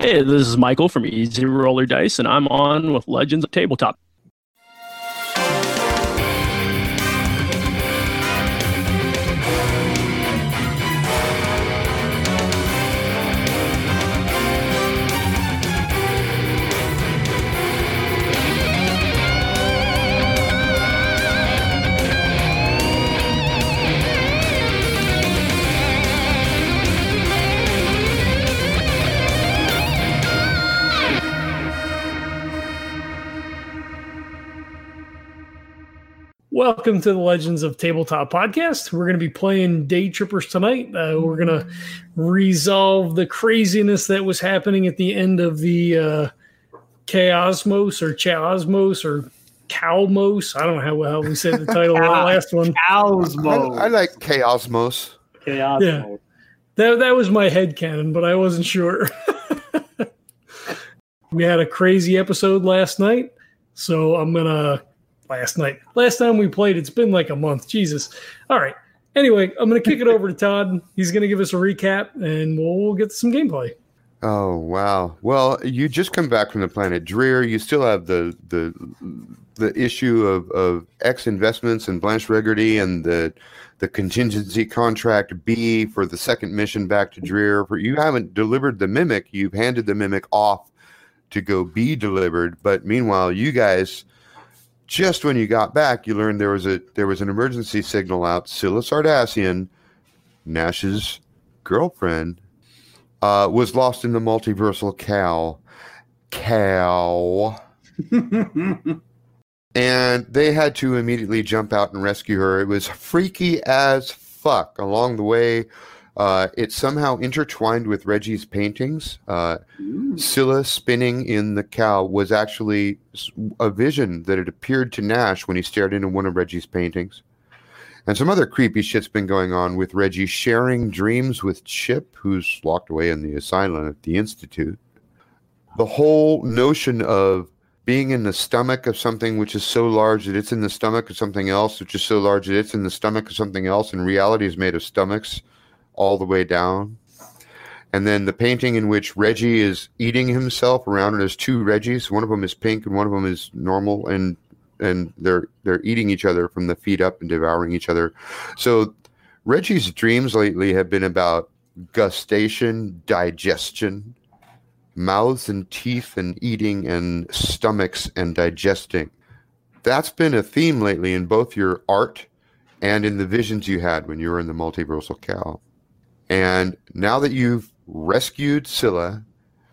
Hey, this is Michael from Easy Roller Dice, and I'm on with Legends of Tabletop. Welcome to the Legends of Tabletop podcast. We're going to be playing Day Trippers tonight. Uh, we're going to resolve the craziness that was happening at the end of the uh, Chaosmos or Chaosmos or Calmos. I don't know how, how we said the title of the last one. Chaosmos. I, I like Chaosmos. Chaosmos. Yeah. That, that was my head canon, but I wasn't sure. we had a crazy episode last night, so I'm gonna last night. Last time we played, it's been like a month. Jesus. All right. Anyway, I'm gonna kick it over to Todd. He's gonna give us a recap, and we'll, get some gameplay. Oh wow! Well, you just come back from the planet Drear. You still have the the the issue of, of X investments and Blanche Regardy and the the contingency contract B for the second mission back to Drear. You haven't delivered the mimic. You've handed the mimic off to go be delivered. But meanwhile, you guys, just when you got back, you learned there was a there was an emergency signal out. Scylla Sardassian, Nash's girlfriend, uh, was lost in the multiversal cow. Cow. and they had to immediately jump out and rescue her. It was freaky as fuck along the way. Uh, it somehow intertwined with Reggie's paintings. Uh, Scylla spinning in the cow was actually a vision that had appeared to Nash when he stared into one of Reggie's paintings. And some other creepy shit's been going on with Reggie sharing dreams with Chip, who's locked away in the asylum at the Institute. The whole notion of being in the stomach of something which is so large that it's in the stomach of something else, which is so large that it's in the stomach of something else, and reality is made of stomachs all the way down. And then the painting in which Reggie is eating himself around, and there's two Reggies. One of them is pink, and one of them is normal, and and they're they're eating each other from the feet up and devouring each other. So Reggie's dreams lately have been about gustation, digestion, mouths and teeth and eating and stomachs and digesting. That's been a theme lately in both your art and in the visions you had when you were in the multiversal cow. And now that you've rescued Scylla,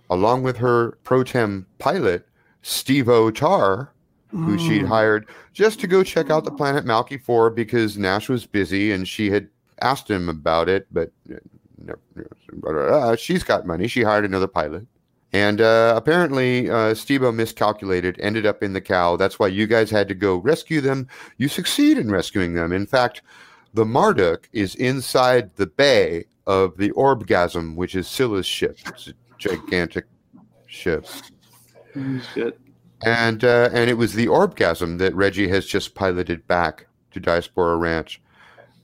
along with her pro tem pilot, Steve O'Tar, who she'd hired just to go check out the planet Malky 4 because Nash was busy and she had asked him about it, but uh, she's got money. She hired another pilot. And uh, apparently, uh, miscalculated, ended up in the cow. That's why you guys had to go rescue them. You succeed in rescuing them. In fact, the Marduk is inside the bay of the Orbgasm, which is Scylla's ship. It's a gigantic ship. Shit. And uh, and it was the Orbgasm that Reggie has just piloted back to Diaspora Ranch.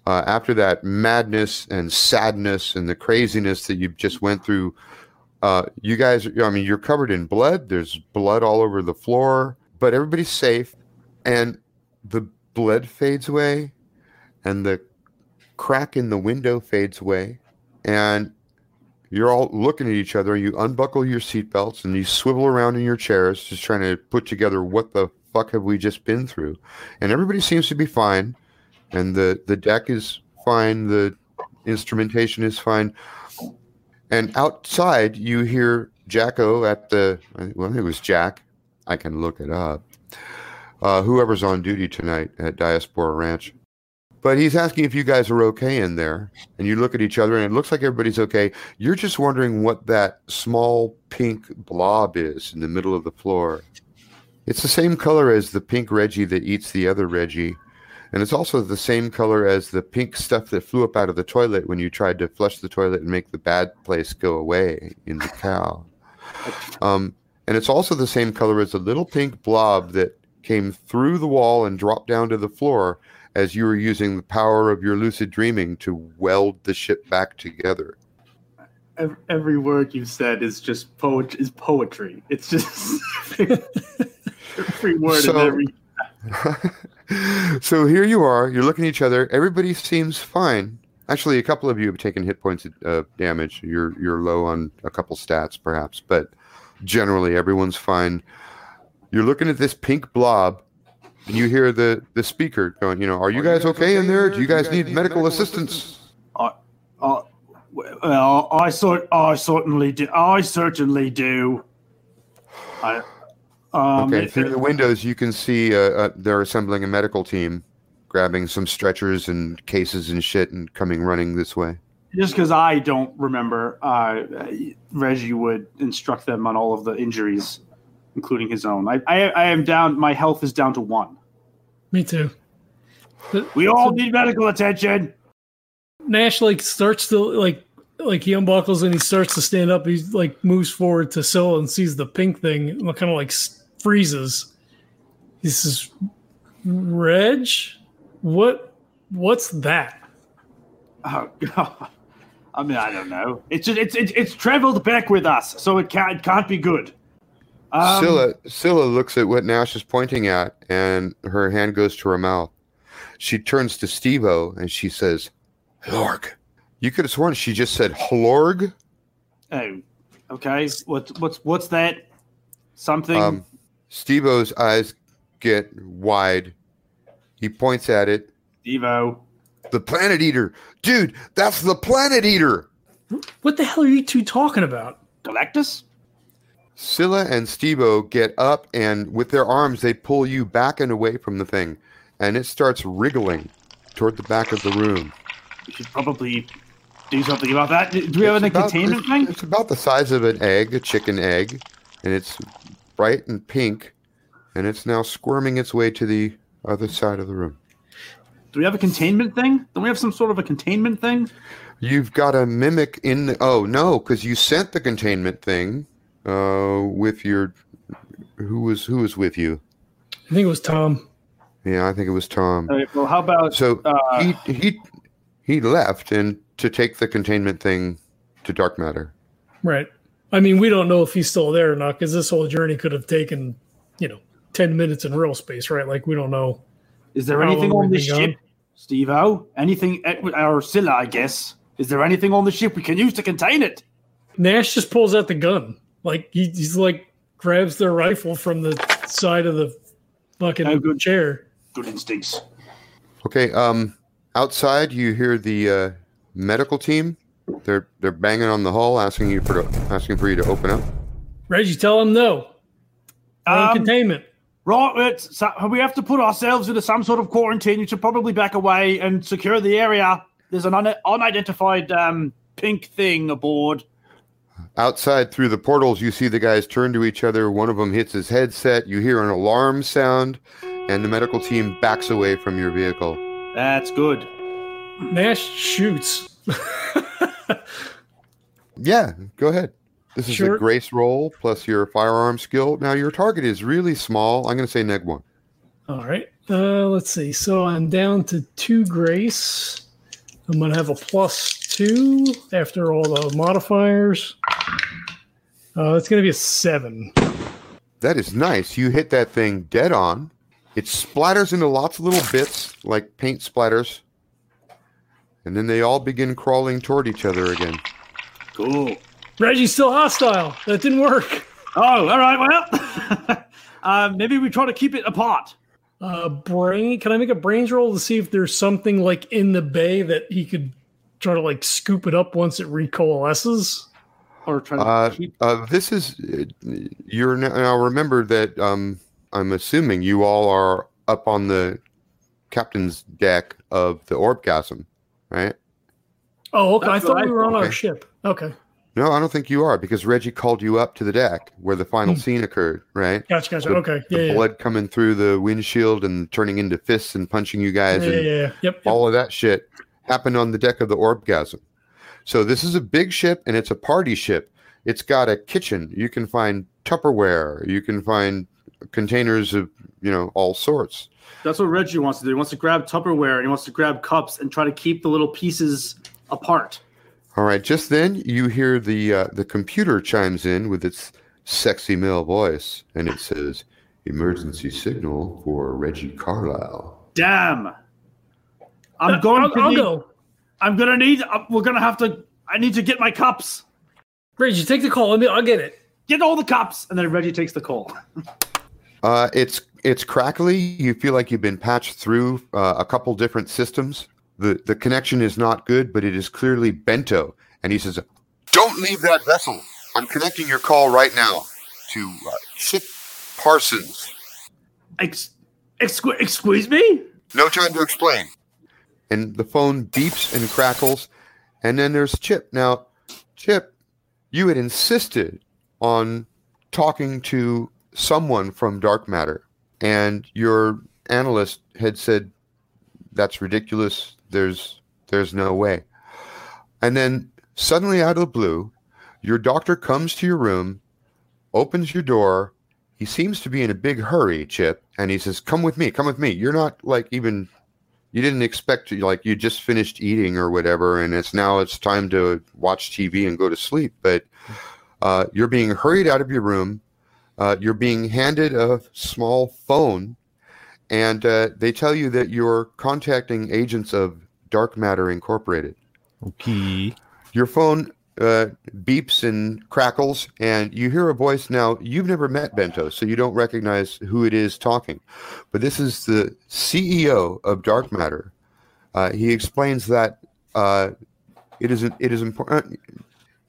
Uh, after that madness and sadness and the craziness that you just went through, uh, you guys, I mean, you're covered in blood. There's blood all over the floor, but everybody's safe. And the blood fades away, and the crack in the window fades away, and you're all looking at each other. You unbuckle your seatbelts and you swivel around in your chairs, just trying to put together what the fuck have we just been through. And everybody seems to be fine, and the the deck is fine. The instrumentation is fine. And outside, you hear Jacko at the well, it was Jack. I can look it up. Uh, whoever's on duty tonight at Diaspora Ranch. But he's asking if you guys are okay in there. And you look at each other and it looks like everybody's okay. You're just wondering what that small pink blob is in the middle of the floor. It's the same color as the pink Reggie that eats the other Reggie. And it's also the same color as the pink stuff that flew up out of the toilet when you tried to flush the toilet and make the bad place go away in the cow. Um, and it's also the same color as the little pink blob that came through the wall and dropped down to the floor as you were using the power of your lucid dreaming to weld the ship back together. every, word you've said is just poet is poetry. It's just every word So- every. so here you are. You're looking at each other. Everybody seems fine. Actually, a couple of you have taken hit points uh, damage. You're you're low on a couple stats, perhaps, but generally everyone's fine. You're looking at this pink blob, and you hear the the speaker going. You know, are you guys okay in there? Do you guys need medical assistance? Uh, uh, well, I sort I certainly do. I certainly do. I. Um, Okay, it- through the windows you can see uh, uh, they're assembling a medical team, grabbing some stretchers and cases and shit, and coming running this way. just because I don't remember, uh, Reggie would instruct them on all of the injuries, including his own. I, I, I am down. My health is down to one. Me too. We all need medical attention. Nash like starts to like like he unbuckles and he starts to stand up. He like moves forward to Syl and sees the pink thing and kind of like freezes. He says, "Reg, what? What's that?" Oh, God. I mean, I don't know. It's just, it's it's it's traveled back with us, so it can't it can't be good. Um, Scylla, Scylla looks at what Nash is pointing at, and her hand goes to her mouth. She turns to Stevo and she says, "Hlorg." You could have sworn she just said "Hlorg." Oh, okay. What's what's what's that? Something. Um, Stevo's eyes get wide. He points at it. Evo. The Planet Eater, dude. That's the Planet Eater. What the hell are you two talking about? Galactus. Scylla and Stevo get up and with their arms they pull you back and away from the thing, and it starts wriggling toward the back of the room. We should probably do something about that. Do we have It's any about- containment it's, thing? It's about the size of an egg, a chicken egg, and it's bright and pink, and it's now squirming its way to the other side of the room. Do we have a containment thing? Don't we have some sort of a containment thing? You've got a mimic in. The, oh no, because you sent the containment thing uh, with your. Who was who was with you? I think it was Tom. Yeah, I think it was Tom. All right, well, how about So uh, he he he left and to take the containment thing to dark matter. Right. I mean, we don't know if he's still there or not because this whole journey could have taken, you know, 10 minutes in real space, right? Like, we don't know. is there anything on we've this ship, Steve O? Anything, eh, or Scylla, I guess. Is there anything on the ship we can use to contain it? Nash just pulls out the gun. Like, he, he's like, grabs their rifle from the side of the fucking good. chair. Good instincts. Okay. Um, outside you hear the uh, medical team. They're they're banging on the hull, asking you for to, asking for you to open up. Reggie, tell them no. We're in Um, containment. Right, it's, so we have to put ourselves into some sort of quarantine. You should probably back away and secure the area. There's an un- unidentified um, pink thing aboard. Outside through the portals, you see the guys turn to each other. One of them hits his headset. You hear an alarm sound, and the medical team backs away from your vehicle. That's good. Nash shoots. Yeah, go ahead. This is Sure. a grace roll plus your firearm skill. Now your target is really small. I'm going to say neg one. All right. Uh, let's see. So I'm down to two grace. I'm going to have a plus two after all the modifiers. Uh, it's going to be a seven. That is nice. You hit that thing dead on. It splatters into lots of little bits like paint splatters. And then they all begin crawling toward each other again. Cool. Reggie's still hostile. That didn't work. Oh, all right. Well, uh, maybe we try to keep it apart. Uh, brain. Can I make a brains roll to see if there's something like in the bay that he could try to like scoop it up once it recoalesces? Or try to Uh, keep. uh, this is you're now, now remember that um, I'm assuming you all are up on the captain's deck of the orbgasm, right? Oh, okay. That's I thought what I we were on thought. our ship. Okay. No, I don't think you are because Reggie called you up to the deck where the final Hmm. scene occurred, right? Gotcha. Gotcha. The- okay. The Yeah. Yeah. blood coming through the windshield and turning into fists and punching you guys Yeah. and yeah, yeah. Yep. yep. all of that shit happened on the deck of the Orbgasm. So this is a big ship and it's a party ship. It's got a kitchen. You can find Tupperware. You can find containers of you know all sorts. That's what Reggie wants to do. He wants to grab Tupperware and he wants to grab cups and try to keep the little pieces apart. All right. Just then, you hear the uh, the computer chimes in with its sexy male voice, and it says, "Emergency signal for Reggie Carlisle." Damn. I'm going I'll, to I'll need, go. I'm gonna need. Uh, we're gonna have to. I need to get my cups. Reggie, take the call. Let me. I'll get it. Get all the cups, and then Reggie takes the call. Uh, it's it's crackly. You feel like you've been patched through uh, a couple different systems. the The connection is not good, but it is clearly Bento, and he says, "Don't leave that vessel. I'm connecting your call right now to uh, Chip Parsons. Ex- excuse me. No time to explain." And the phone beeps and crackles, and then there's Chip. Now, Chip, you had insisted on talking to someone from Dark Matter, and your analyst had said that's ridiculous. There's there's no way. And then suddenly out of the blue, your doctor comes to your room, opens your door. He seems to be in a big hurry, Chip, and he says, "Come with me. Come with me. You're not like even you didn't expect to like you just finished eating or whatever and it's now it's time to watch TV and go to sleep, but uh, you're being hurried out of your room. Uh, you're being handed a small phone, and uh, they tell you that you're contacting agents of Dark Matter Incorporated. Okay. Your phone uh, beeps and crackles, and you hear a voice. Now, you've never met Bento, so you don't recognize who it is talking. But this is the CEO of Dark Matter. Uh, he explains that uh, it is it is important.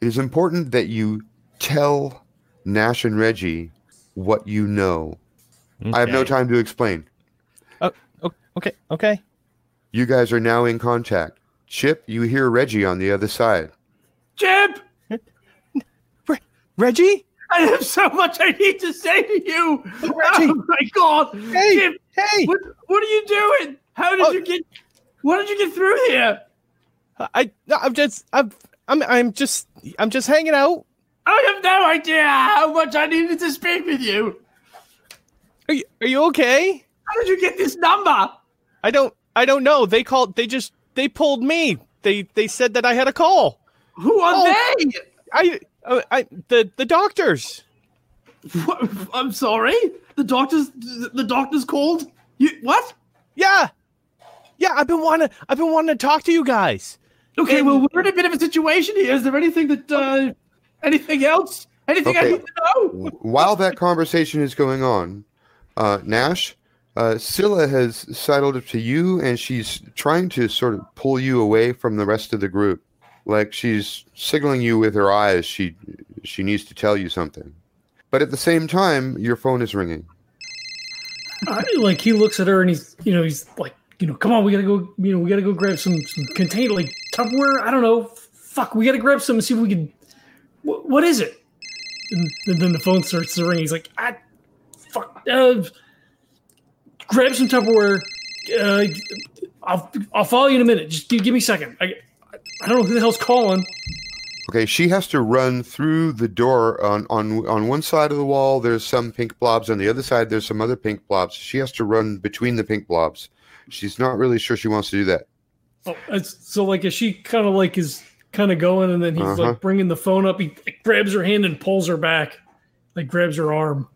It is important that you tell Nash and Reggie what you know. I have no time to explain. Oh, okay. Okay. You guys are now in contact. Chip, you hear Reggie on the other side. Chip, Reggie? I have so much I need to say to you. Oh, Reggie. Oh my god, Hey, Chip, hey! what what are you doing? How did Oh. you get? What did you get through here? I I'm just I'm I'm I'm just I'm just hanging out. I have no idea how much I needed to speak with you. Are you are you okay? How did you get this number? I don't I don't know. They called they just they pulled me. They they said that I had a call. Who are Oh. they? I uh, I the the doctors. What? I'm sorry. The doctors. The doctors called you. What? Yeah. Yeah, I've been wanting I've been wanting to talk to you guys. Okay, And- well, we're in a bit of a situation here. Is there anything that, uh, anything else? Anything I need to know? While that conversation is going on, uh, Nash, uh, Scylla has sidled up to you and she's trying to sort of pull you away from the rest of the group. Like she's signaling you with her eyes. She she needs to tell you something. But at the same time, your phone is ringing. I, like he looks at her and he's, you know, he's like, you know, come on, we gotta go, you know, we gotta go grab some, some container, like Tupperware. I don't know. Fuck, we gotta grab some and see if we can. What, is it? And, and then the phone starts to ring. He's like, I, fuck, uh, grab some Tupperware. Uh, I'll I'll follow you in a minute. Just give, give me a second. I I don't know who the hell's calling. Okay, she has to run through the door on on on one side of the wall. There's some pink blobs on the other side. There's some other pink blobs. She has to run between the pink blobs. She's not really sure she wants to do that. Oh, it's, so like, is she kind of like is kind of going, and then he's Uh-huh. like bringing the phone up. He grabs her hand and pulls her back, like grabs her arm.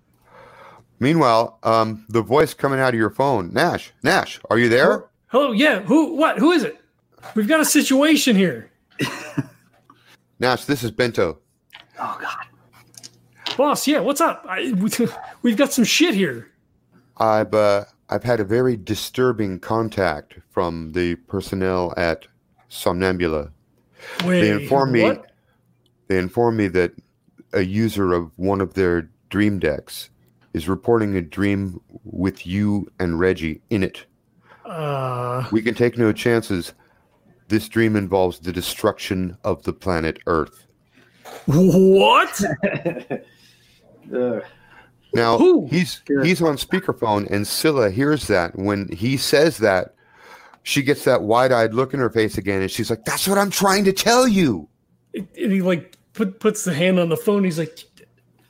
Meanwhile, um, the voice coming out of your phone, Nash, Nash, are you there? Hello, yeah. Who? What? Who is it? We've got a situation here, Nash, this is Bento. Oh God. boss. Yeah, what's up? I, we've got some shit here. I've uh, I've had a very disturbing contact from the personnel at Somnambula. Wait, They inform me. what? They inform me that a user of one of their dream decks is reporting a dream with you and Reggie in it. Uh, We can take no chances. This dream involves the destruction of the planet Earth. what? Now Who? he's Good. he's on speakerphone, and Scylla hears that. When he says that, she gets that wide-eyed look in her face again, and she's like, "That's what I'm trying to tell you." and he like put puts the hand on the phone. He's like,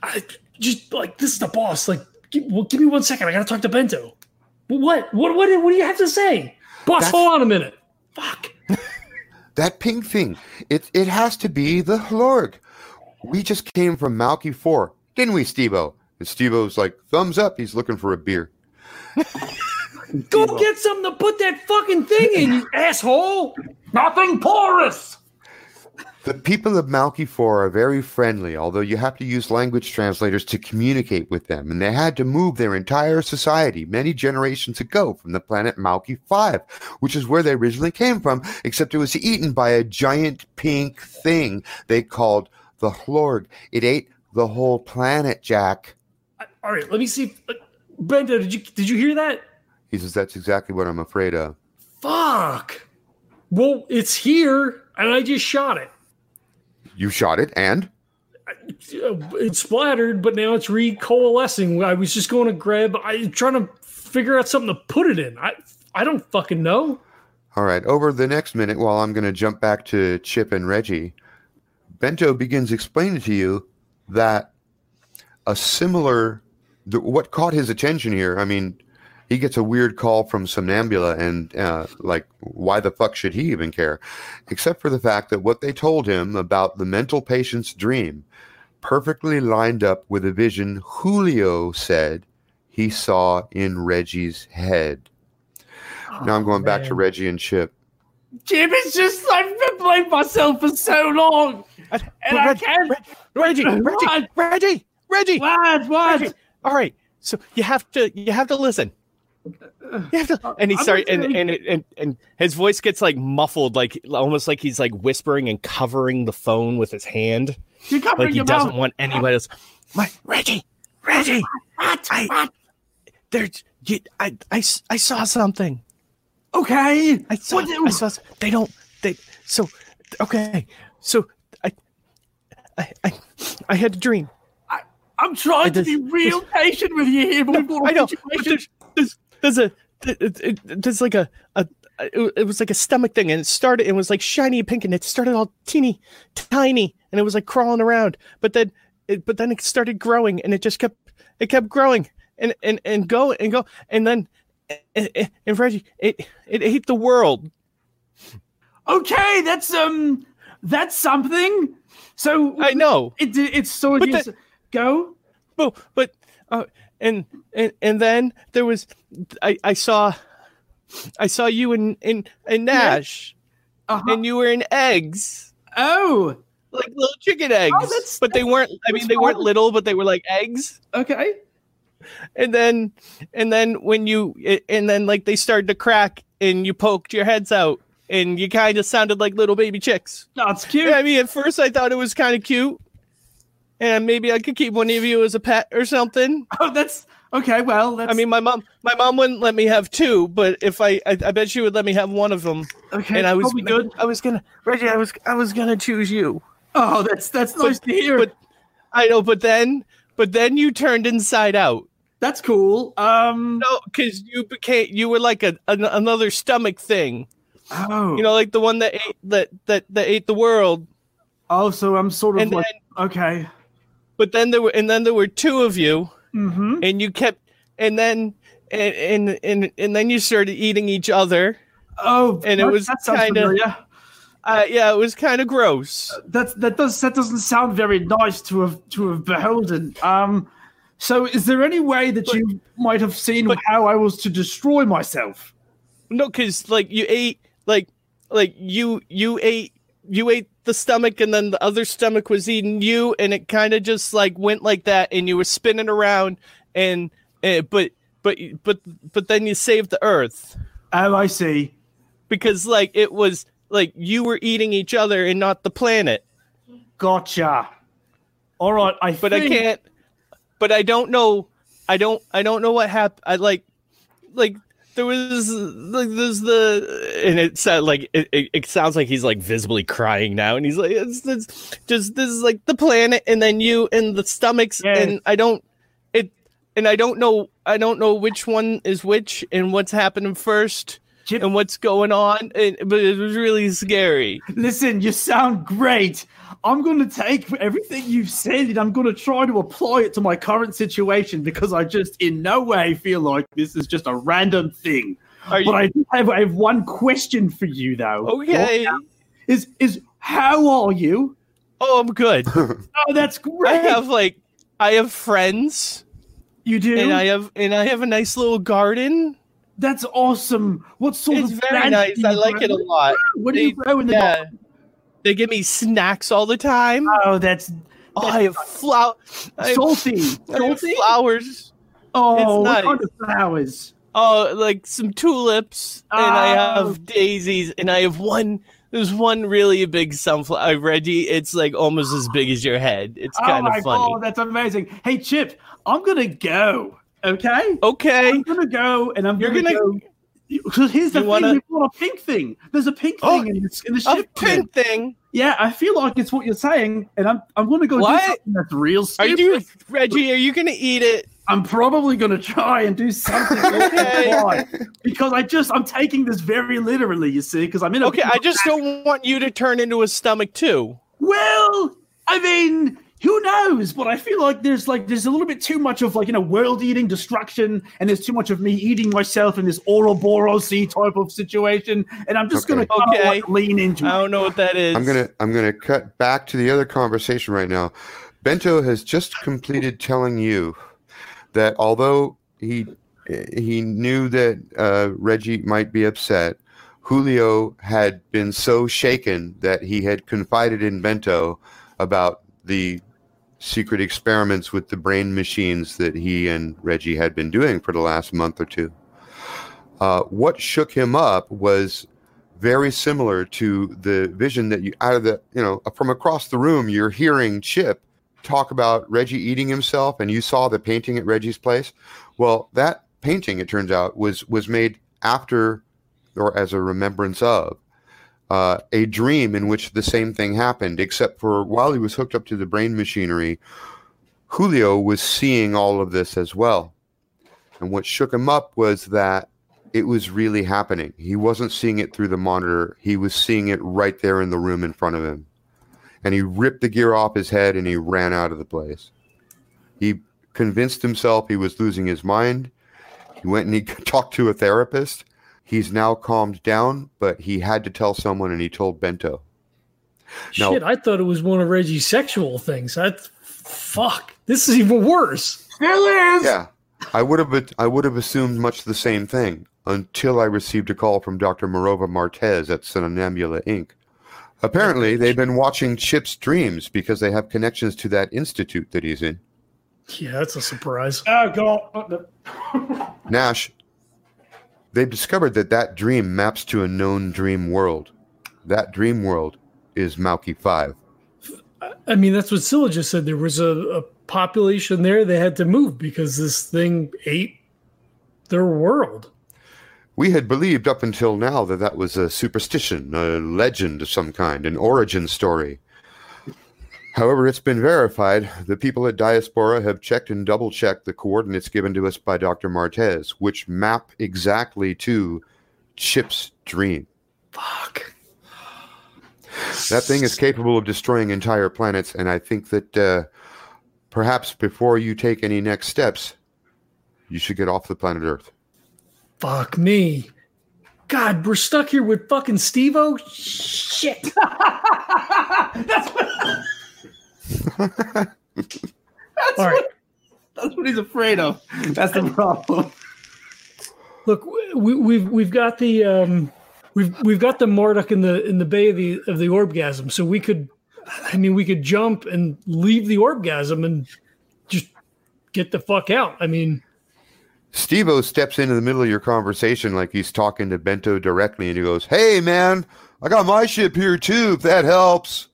I just like this is the boss. Like, give, well, give me one second. I gotta talk to Bento. What? What? What? What do you have to say, boss? That's- hold on a minute. Fuck. That pink thing. It it has to be the Hlorg. We just came from Malky 4, didn't we, Stevo? And Stevo's like, thumbs up. He's looking for a beer. Go get something to put that fucking thing in, you asshole. Nothing porous. The people of Malky 4 are very friendly, although you have to use language translators to communicate with them, and they had to move their entire society many generations ago from the planet Malky 5, which is where they originally came from, except it was eaten by a giant pink thing they called the Hlorg. It ate the whole planet, Jack. All right, let me see. Uh, did you did you hear that? He says, That's exactly what I'm afraid of. Fuck. Well, it's here, and I just shot it. You shot it, and? Uh, It splattered, but now it's recoalescing. I was just going to grab. I'm trying to figure out something to put it in. I I don't fucking know. All right, over the next minute, while I'm going to jump back to Chip and Reggie, Bento begins explaining to you that a similar, the, what caught his attention here, I mean, he gets a weird call from Somnambula, and uh, like, why the fuck should he even care? Except for the fact that what they told him about the mental patient's dream perfectly lined up with a vision Julio said he saw in Reggie's head. Now I'm going back to. Reggie and Chip. Jim, it's just I've been playing myself for so long, and I can't. Reggie, Reggie, What? Reggie, Reggie, What? What? Reggie. All right, so you have to you have to listen. You have to, uh, and he started, and, and and and his voice gets like muffled, like almost like he's like whispering and covering the phone with his hand, like he doesn't mouth. want anybody else. My Reggie, Reggie, What? I- What? there's, you, I, I, I saw something. Okay. I saw, I saw. They don't. They so okay. So I, I, I, I had a dream. I'm trying to be real patient with you here, but we've got a I know. But situation. there's, there's, there's a there's like a, a it, was like a stomach thing, and it started. It was like shiny pink, and it started all teeny, tiny, and it was like crawling around. But then, it, but then it started growing, and it just kept it kept growing, and and and go and go, and then. And, and- and Reggie, it it ate the world. Okay, that's um, that's something. So I know. it it's sort But the- go. But but uh, and and and then there was I I saw I saw you in in, in Nash. Uh-huh. and you were in eggs. Oh, like little chicken eggs. That's- but they weren't I mean they weren't little but they were like eggs. Okay. and then and then when you and then like they started to crack and you poked your heads out and you kind of sounded like little baby chicks. That's cute. I mean at first I thought it was kind of cute and maybe I could keep one of you as a pet or something Oh, that's okay. Well, that's I mean, my mom, my mom wouldn't let me have two, but if I, I, I bet she would let me have one of them. okay. and I was good. I was gonna, Reggie, I was, I was gonna choose you. Oh, that's that's nice to hear. but- I know, but then, but then you turned inside out. that's cool. Um. No, because you became, you were like a, an, another stomach thing. Oh. You know, like the one that ate that that that ate the world. Oh, so I'm sort of And like then, okay. But then there were, and then there were two of you, Mm-hmm. and you kept, and then, and and and, and then you started eating each other. Oh, And it was kinda- familiar. Uh, yeah, it was kind of gross. That that does that doesn't sound very nice to have to have beholden. Um. So, is there any way that you might have seen but- how I was to destroy myself? No, because like you ate like like you you ate you ate the stomach and then the other stomach was eating you and it kind of just like went like that and you were spinning around and uh, but but but but then you saved the earth Oh, I see. because like it was like you were eating each other and not the planet Gotcha. All right, I. but I can't but I don't know I don't I don't know what happened I like like there was like there's the and it said like it, it, it sounds like he's like visibly crying now and he's like it's, it's just this is like the planet and then you and the stomachs Yeah. and I don't it and I don't know I don't know which one is which and what's happening first Chip- and what's going on and, but it was really scary Listen, you sound great. I'm going to take everything you've said and I'm going to try to apply it to my current situation because I just in no way feel like this is just a random thing. are you But I do have, I have one question for you though. okay is is how are you? Oh, I'm good. Oh, that's great. I have like I have friends you do. and I have and I have a nice little garden. That's awesome. What sort It's of very nice. I like it a lot. What do you grow in the Yeah. garden? They give me snacks all the time. Oh, that's Oh, I have flower. Salty. Salty. flowers. Oh, It's what nice. kind of flowers? Oh, like some tulips, and I Oh. have daisies, and I have one. There's one really big sunflower, uh, Reggie. It's like almost as big as your head. It's Oh kind of funny. Oh, that's amazing. Hey, Chip, I'm gonna go. Okay, Okay. I'm gonna go, and I'm You're gonna, gonna- go. Because here's the You thing: wanna- we want a pink thing. There's a pink Oh, thing in, this, in the A pink thing. Yeah, I feel like it's what you're saying, and I'm I'm gonna go What? do something that's real stupid. Are you, Reggie? Are you gonna eat it? I'm probably gonna try and do something Okay. Because I just I'm taking this very literally. You see, because I'm in a Okay, I just don't want you to turn into a stomach too. Well, I mean, who knows? But I feel like there's like there's a little bit too much of like you know world eating destruction, and there's too much of me eating myself in this Ouroboros type of situation, and I'm just Okay. gonna kind of Okay. like lean into I don't know what that is. I'm gonna I'm gonna cut back to the other conversation right now. Bento has just completed telling you that although he he knew that uh, Reggie might be upset, Julio had been so shaken that he had confided in Bento about the secret experiments with the brain machines that he and Reggie had been doing for the last month or two. Uh, what shook him up was very similar to the vision that you out of the you know from across the room you're hearing chip talk about reggie eating himself and you saw the painting at reggie's place well that painting it turns out was was made after or as a remembrance of uh, a dream in which the same thing happened except for while he was hooked up to the brain machinery julio was seeing all of this as well and what shook him up was that it was really happening. He wasn't seeing it through the monitor. He was seeing it right there in the room in front of him. And he ripped the gear off his head and he ran out of the place. He convinced himself he was losing his mind. He went and he talked to a therapist. He's now calmed down, but he had to tell someone and he told Bento. No. Shit, I thought it was one of Reggie's sexual things. I fuck. This is even worse. Still is. Yeah. I would have I would have assumed much the same thing until I received a call from Dr. Morova Martez at Somnambula Inc. Apparently, they've been watching Chip's dreams because they have connections to that institute that he's in. Yeah, that's a surprise. Oh go on. Nash, they've discovered that that dream maps to a known dream world. That dream world is Malky 5. I mean, that's what Scylla just said. There was a, a population there they had to move because this thing ate their world. We had believed up until now that that was a superstition, a legend of some kind, an origin story. However, it's been verified. The people at Diaspora have checked and double checked the coordinates given to us by Dr. Martez, which map exactly to Chip's dream. Fuck. That thing is capable of destroying entire planets, and I think that uh, perhaps before you take any next steps, you should get off the planet Earth. Fuck me. God, we're stuck here with fucking Steve-O? Shit. that's what, All right. that's what he's afraid of. That's the problem. Look, we, we've we've got the um, we've we've got the Marduk in the in the bay of the of the orgasm, so we could, I mean, we could jump and leave the orgasm and just get the fuck out. I mean, Stevo steps into the middle of your conversation like he's talking to Bento directly, and he goes, Hey, man, I got my ship here too, if that helps.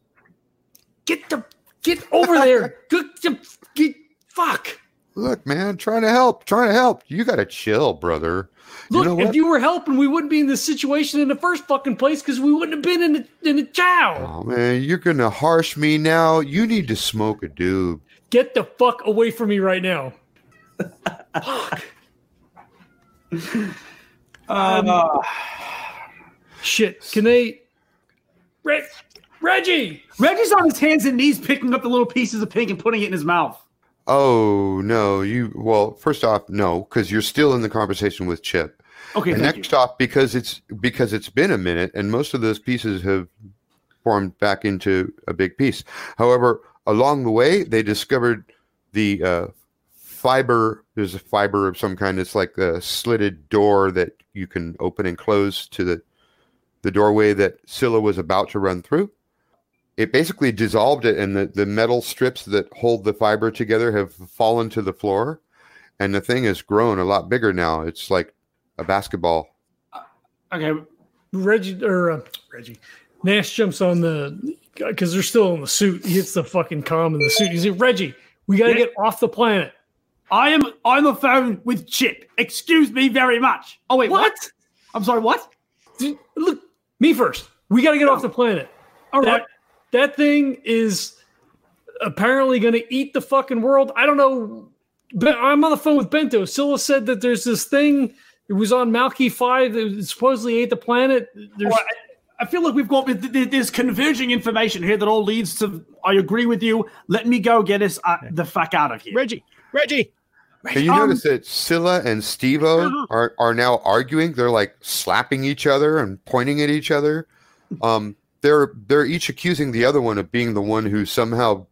get the get over there. Get, get, get fuck. Look, man, trying to help, trying to help. You got to chill, brother. Look, you know if you were helping, we wouldn't be in this situation in the first fucking place because we wouldn't have been in the in the chow. oh, man, you're going to harsh me now. You need to smoke a doob. Get the fuck away from me right now. fuck. Uh, Shit. Can they? Reg, Reggie. Reggie's on his hands and knees picking up the little pieces of pink and putting it in his mouth. Oh, no. You, well, first off, no, because you're still in the conversation with Chip. Okay, and thank next off, because it's because it's been a minute, and most of those pieces have formed back into a big piece. However, along the way, they discovered the uh, fiber. There's a fiber of some kind. It's like a slitted door that you can open and close to the the doorway that Scylla was about to run through. It basically dissolved it, and the, the metal strips that hold the fiber together have fallen to the floor, and the thing has grown a lot bigger now. It's like a basketball. Okay, Reggie or uh, Reggie Nash jumps on the because they're still in the suit. He hits the fucking com in the suit. He's like, Reggie, we got to Yeah. get off the planet. I am on the phone with Chip. Excuse me very much. Oh wait, what? What? I'm sorry. What? Dude, Look, me first. We got to get off the planet. All right. That, that thing is apparently going to eat the fucking world. I don't know. But I'm on the phone with Bento. Scylla said that there's this thing. It was on Malky Five that supposedly ate the planet. There's, Well, I, I feel like we've got th- th- there's converging information here that all leads to. I agree with you. Let me go get us uh, the fuck out of here. Reggie, Reggie. Can you Um, notice that Scylla and Stevo are, are now arguing? They're like slapping each other and pointing at each other. Um, they're they're each accusing the other one of being the one who somehow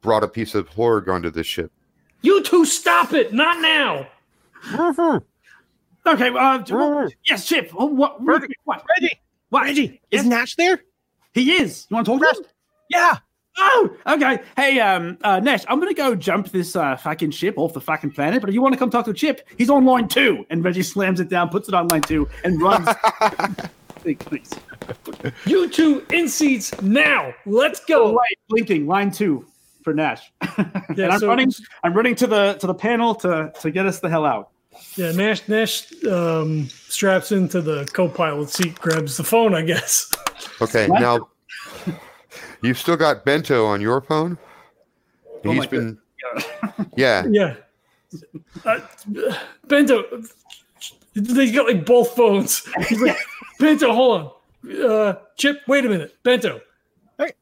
brought a piece of Horg onto the ship. you two stop it! Not now. Okay. Uh, yes, Chip. Oh, what? What? what? Reggie, what? Reggie. Is Yes, Nash there? he is. You want to talk to him? Yeah. Oh, okay. Hey, um, uh, Nash, I'm gonna go jump this uh, fucking ship off the fucking planet. But if you want to come talk to Chip, he's on line two. And Reggie slams it down, puts it on line two, and runs. Please, please. You two in seats now. Let's Oh, go. right, blinking line two for Nash. Yeah, and I'm so- running. I'm running to the to the panel to to get us the hell out. Yeah, Nash Nash um, straps into the co-pilot seat, grabs the phone. I guess. Okay, What? now you've still got Bento on your phone. Oh He's my been, yeah. Yeah. Uh, Bento, they got like both phones. He's like, Bento, hold on. Uh, Chip, wait a minute. Bento. Hey.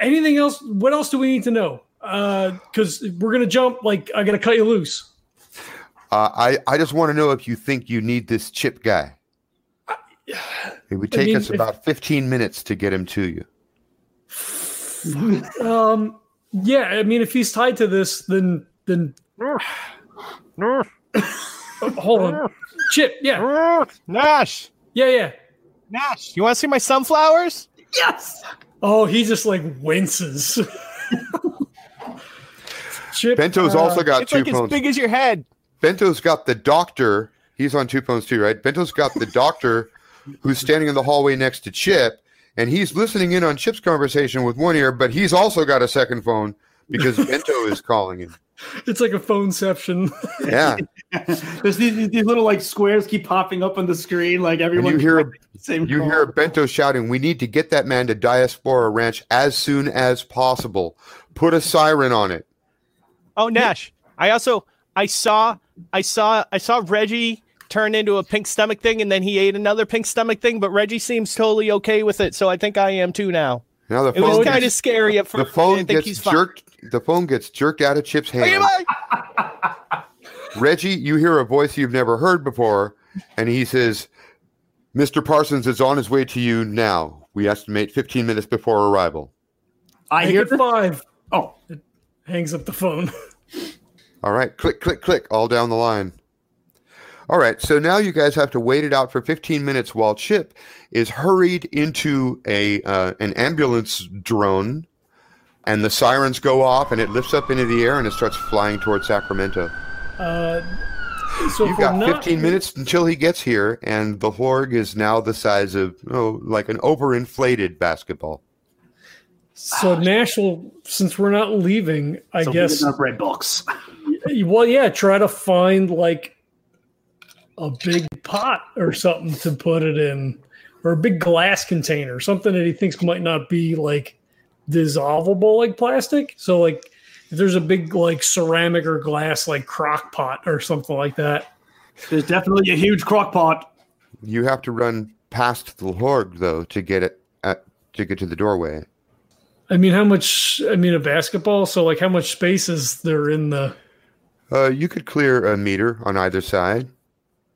Anything else? What else do we need to know? Because we're gonna jump. Like I gotta cut you loose. Uh, I I just want to know if you think you need this chip guy. It would I take mean, us if- about 15 minutes to get him to you. Um, yeah. I mean, if he's tied to this, then then Oh, hold on. Chip. Yeah. Nash, Yeah. Yeah. Nash. You want to see my sunflowers? Yes. Oh, he just like winces. Chip. Bento's uh, also got It's two like as phones. big as your head. Bento's got the doctor. He's on two phones too, right? Bento's got the doctor who's standing in the hallway next to Chip, and he's listening in on Chip's conversation with one ear, but he's also got a second phone because Bento is calling him. It's like a phoneception. Yeah. There's these, these little like squares keep popping up on the screen, like And everyone. you hear same you call. hear Bento shouting, "We need to get that man to Diaspora Ranch as soon as possible. Put a siren on it." Oh, Nash. I also I saw I saw I saw Reggie turn into a pink stomach thing and then he ate another pink stomach thing, but Reggie seems totally okay with it, so I think I am too now. Now the It was phone kind of gets, scary at first. I phone didn't think he's gets fine. jerked. The phone gets jerked out of Chip's Hey, hand. Bye. Reggie, you hear a voice you've never heard before, and he says, Mr. Parsons is on his way to you now. We estimate 15 minutes before arrival. I Make hear it five. Oh, it Hangs up the phone. All right, click, click, click, all down the line. All right, so now you guys have to wait it out for 15 minutes while Chip is hurried into a uh, an ambulance drone, and the sirens go off, and it lifts up into the air, and it starts flying towards Sacramento. Uh, so You've if we're got not- 15 minutes until he gets here, and the Horg is now the size of oh, like an overinflated basketball. So Nash will, since we're not leaving, I so guess. in a bread box. Well, yeah, try to find like a big pot or something to put it in, or a big glass container, something that he thinks might not be like dissolvable like plastic. So, like, if there's a big like ceramic or glass like crock pot or something like that. There's definitely a huge crock pot. You have to run past the Horg though to get it at, to get to the doorway. I mean, how much? I mean, a basketball. So, like, how much space is there in the? Uh, you could clear a meter on either side.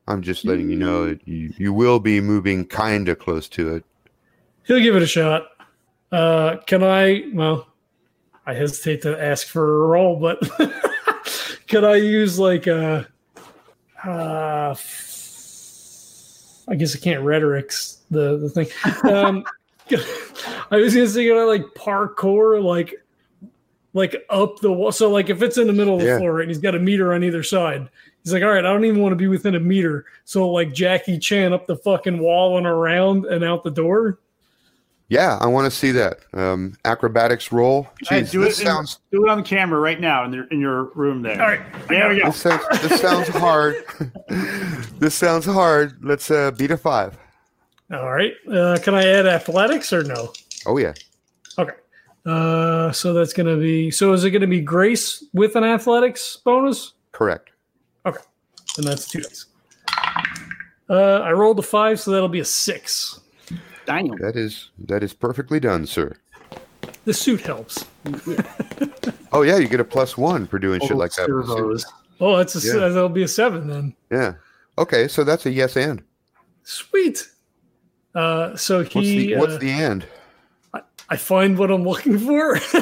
I'm just letting you know that you, you will be moving kind of close to it. He'll give it a shot. Uh, can I? Well, I hesitate to ask for a roll, but can I use like a? Uh, I guess I can't rhetorics the the thing. Um, I was gonna say, can I like parkour like like up the wall? So like if it's in the middle of the Yeah. floor right, and he's got a meter on either side, he's like, all right, I don't even want to be within a meter. So like Jackie Chan up the fucking wall and around and out the door. Yeah, I want to see that um, acrobatics roll. Hey, Jeez, do this it. in- sounds do it on camera right now in your in your room there. All right, There we go. this sounds this sounds hard. this sounds hard. Let's uh, beat a five. all right. Uh, can I add athletics or no? Oh yeah, Okay. Uh, so that's gonna be. So is it gonna be Grace with an athletics bonus? correct. Okay. And that's two dice. Uh, I rolled a five, so that'll be a six. Daniel. That is that is perfectly done, sir. The suit helps. Oh yeah, you get a plus one for doing shit like that. with the suit. Servos. Oh, that's a Yeah. that'll be a seven then. Yeah. Okay, so that's a yes and. Sweet. Uh, so What's he, the what's uh, the and? I find what I'm looking for.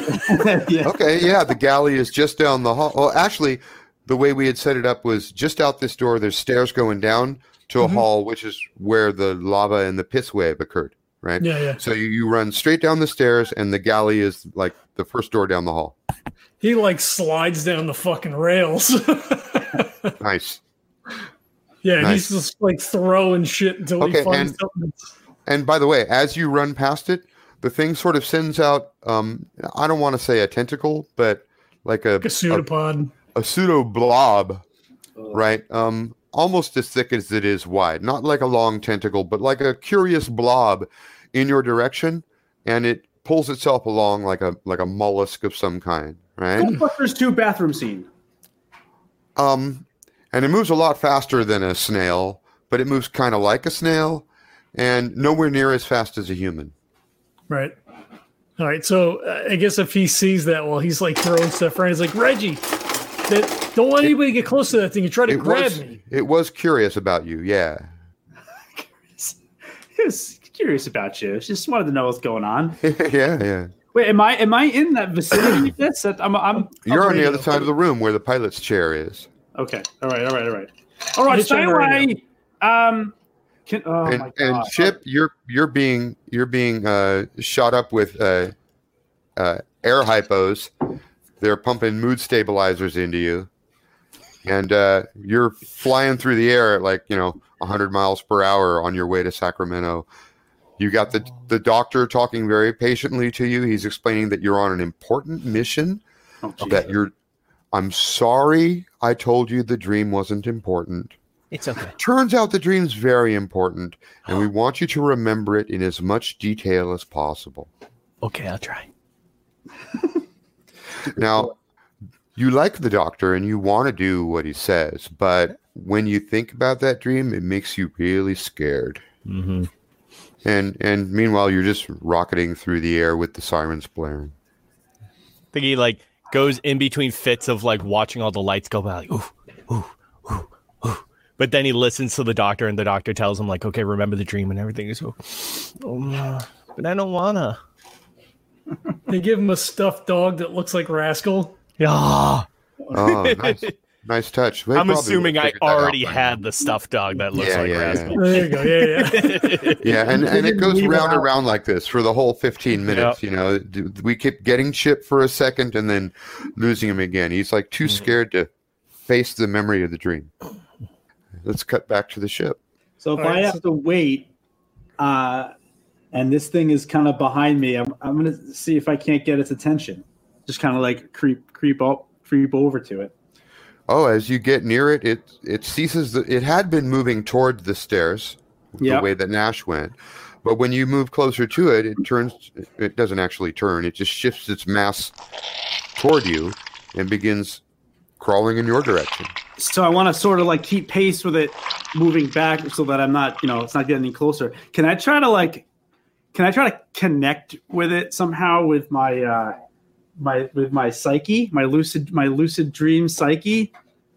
yeah. Okay, yeah, the galley is just down the hall. Well, actually, the way we had set it up was just out this door. There's stairs going down to a Mhm. hall, which is where the lava and the piss wave occurred. Right. yeah, yeah. So you, you run straight down the stairs, and the galley is like the first door down the hall. He like slides down the fucking rails. Nice. yeah, Nice. he's just like throwing shit until he Okay, finds and- something. And by the way, as you run past it, the thing sort of sends out. Um, I don't want to say a tentacle, but like a Like a pseudopod. a pseudo blob, right? Um, almost as thick as it is wide. Not like a long tentacle, but like a curious blob in your direction, and it pulls itself along like a like a mollusk of some kind, right? Ghostbusters 2 bathroom scene. Um, and it moves a lot faster than a snail, but it moves kind of like a snail, and nowhere near as fast as a human. Right. All right. So uh, I guess if he sees that while he's like throwing stuff around, he's like, Reggie, that, don't let anybody get close to that thing and try to It grab was me. it was curious about you, yeah. He was curious about you. Just wanted to know what's going on. yeah, yeah. Wait, am I am I in that vicinity of this? That- I'm, I'm, You're on the other side of the room where the pilot's chair is. Okay. All right. All right. All right. All right. Hitch Stay on the away. Um. Can, oh and, my and god. Chip, you're you're being you're being uh, shot up with uh, uh, air hypos. They're pumping mood stabilizers into you, and uh, you're flying through the air at like you know 100 miles per hour on your way to Sacramento. You got the the doctor talking very patiently to you. He's explaining that you're on an important mission. Oh, geez. That you're. I'm sorry, I told you the dream wasn't important. It's okay. Turns out the dream's very important, and we want you to remember it in as much detail as possible. Okay, I'll try. Now, you like the doctor and you want to do what he says, but when you think about that dream, it makes you really scared. Mm-hmm. And and meanwhile, you're just rocketing through the air with the sirens blaring. I think he like goes in between fits of like watching all the lights go by, like ooh, ooh, ooh, ooh. But then he listens to the doctor, and the doctor tells him like, "Okay, remember the dream and everything." So, oh, but I don't wanna. They give him a stuffed dog that looks like Rascal. Yeah, Oh, nice, nice touch. They I'm assuming I figured that out already had the stuffed dog that looks Yeah, like yeah, Rascal. There you go. Yeah, yeah. Yeah, and, and it goes leave round and out. round like this for the whole 15 minutes. You know, we keep getting Chip for a second and then losing him again. He's like too scared to face the memory of the dream. Let's cut back to the ship. So if All right, I have so- to wait, uh, and this thing is kind of behind me, I'm, I'm gonna see if I can't get its attention. Just kind of like creep, creep up, creep over to it. Oh, as you get near it, it it ceases. The, it had been moving toward the stairs, Yep. the way that Nash went. But when you move closer to it, it turns. It doesn't actually turn. It just shifts its mass toward you and begins crawling in your direction. So I want to sort of like keep pace with it, moving back, so that I'm not, you know, it's not getting any closer. Can I try to like, can I try to connect with it somehow with my, uh, my with my psyche, my lucid, my lucid dream psyche,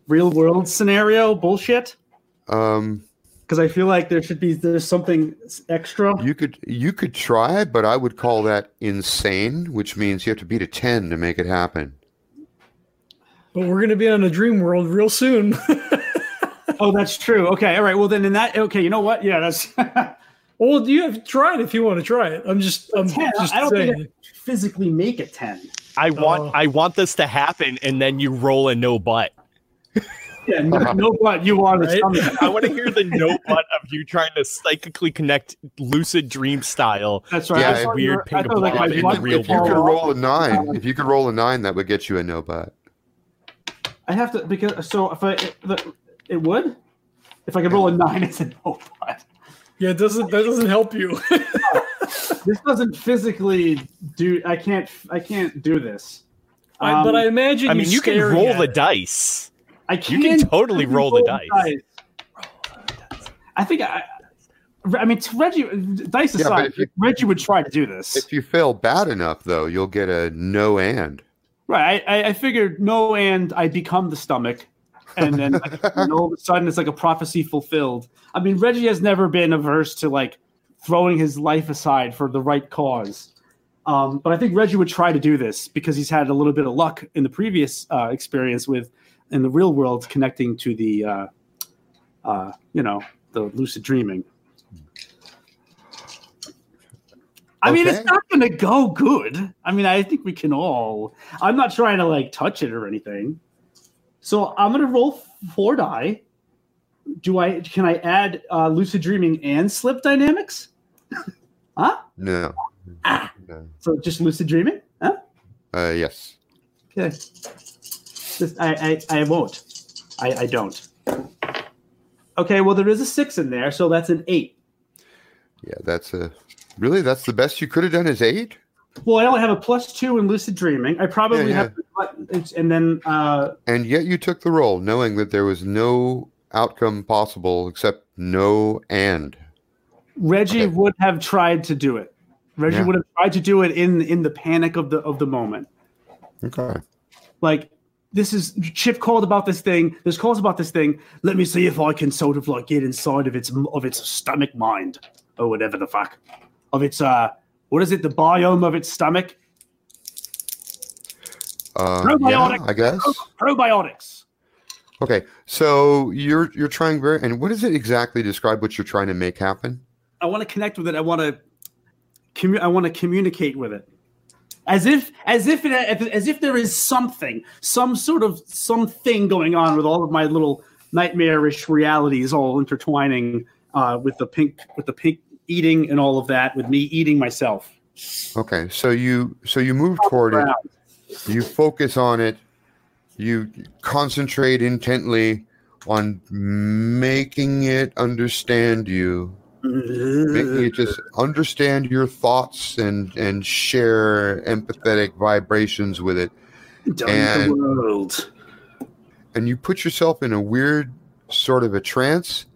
real world scenario bullshit? Um, Because I feel like there should be there's something extra. You could you could try, but I would call that insane, which means you have to beat a ten to make it happen. But we're gonna be on a dream world real soon. Oh, that's true. Okay, all right. Well, then in that, okay, you know what? Yeah, that's. well, you have to try it if you want to try it. I'm just, I'm 10, just I don't saying. think I physically make it ten. I want Oh. I want this to happen, and then you roll a no butt. Yeah, no, no but you want the Right? stomach. I want to hear the no butt of you trying to psychically connect lucid dream style. That's right. Yeah, if- weird you were- I pink thought, like, in the real would If you could roll a nine, um, if you could roll a nine, that would get you a no butt. I have to because so if I it, it would if I could roll a nine, it's a no. But Yeah, it doesn't that doesn't help you. this doesn't physically do. I can't. I can't do this. I, but I Um, imagine I mean, you can roll the it. dice. I can. You can, can totally roll the dice. I think I. I mean, t- Reggie, dice aside, if you- Reggie would try to do this. If you fail bad enough, though, you'll get a no and. Right. I, I- I figured no, and I become the stomach, and then like, and all of a sudden it's like a prophecy fulfilled. I mean, Reggie has never been averse to like throwing his life aside for the right cause. Um, but I think Reggie would try to do this because he's had a little bit of luck in the previous uh, experience with in the real world connecting to the, uh, uh, you know, the lucid dreaming. I mean, it's not going to go good. I mean, I think we can all. I'm not trying to like touch it or anything. So I'm going to roll four die. Do I? Can I add uh, lucid dreaming and slip dynamics? huh? No. Ah. no. So just lucid dreaming? Huh? Uh, yes. Okay. Just, I, I, I won't. I, I don't. Okay. Well, there is a six in there, so that's an eight. Yeah, that's a. Really, that's the best you could have done is eight. Well, I only have a plus two in lucid dreaming. I probably Yeah, have, it's, and then uh, And yet you took the role, knowing that there was no outcome possible except no and. Reggie Okay. would have tried to do it. Reggie Yeah. would have tried to do it in in the panic of the of the moment. Okay. Like this is Chip called about this thing. There's calls about this thing. Let me see if I can sort of like get inside of its of its stomach mind or whatever the fuck of its uh what is it the biome of its stomach Uh, yeah, I guess. probiotics. Okay, so you're you're trying very, and what does it exactly describe? What you're trying to make happen? I want to connect with it. I want to commu- I want to communicate with it. As if as if it as if there is something, some sort of something going on with all of my little nightmarish realities all intertwining uh, with the pink with the pink eating and all of that with me eating myself. Okay, so you so you move toward it. You focus on it. You concentrate intently on making it understand you. making it just understand your thoughts and and share empathetic vibrations with it Done and- the world. and you put yourself in a weird sort of a trance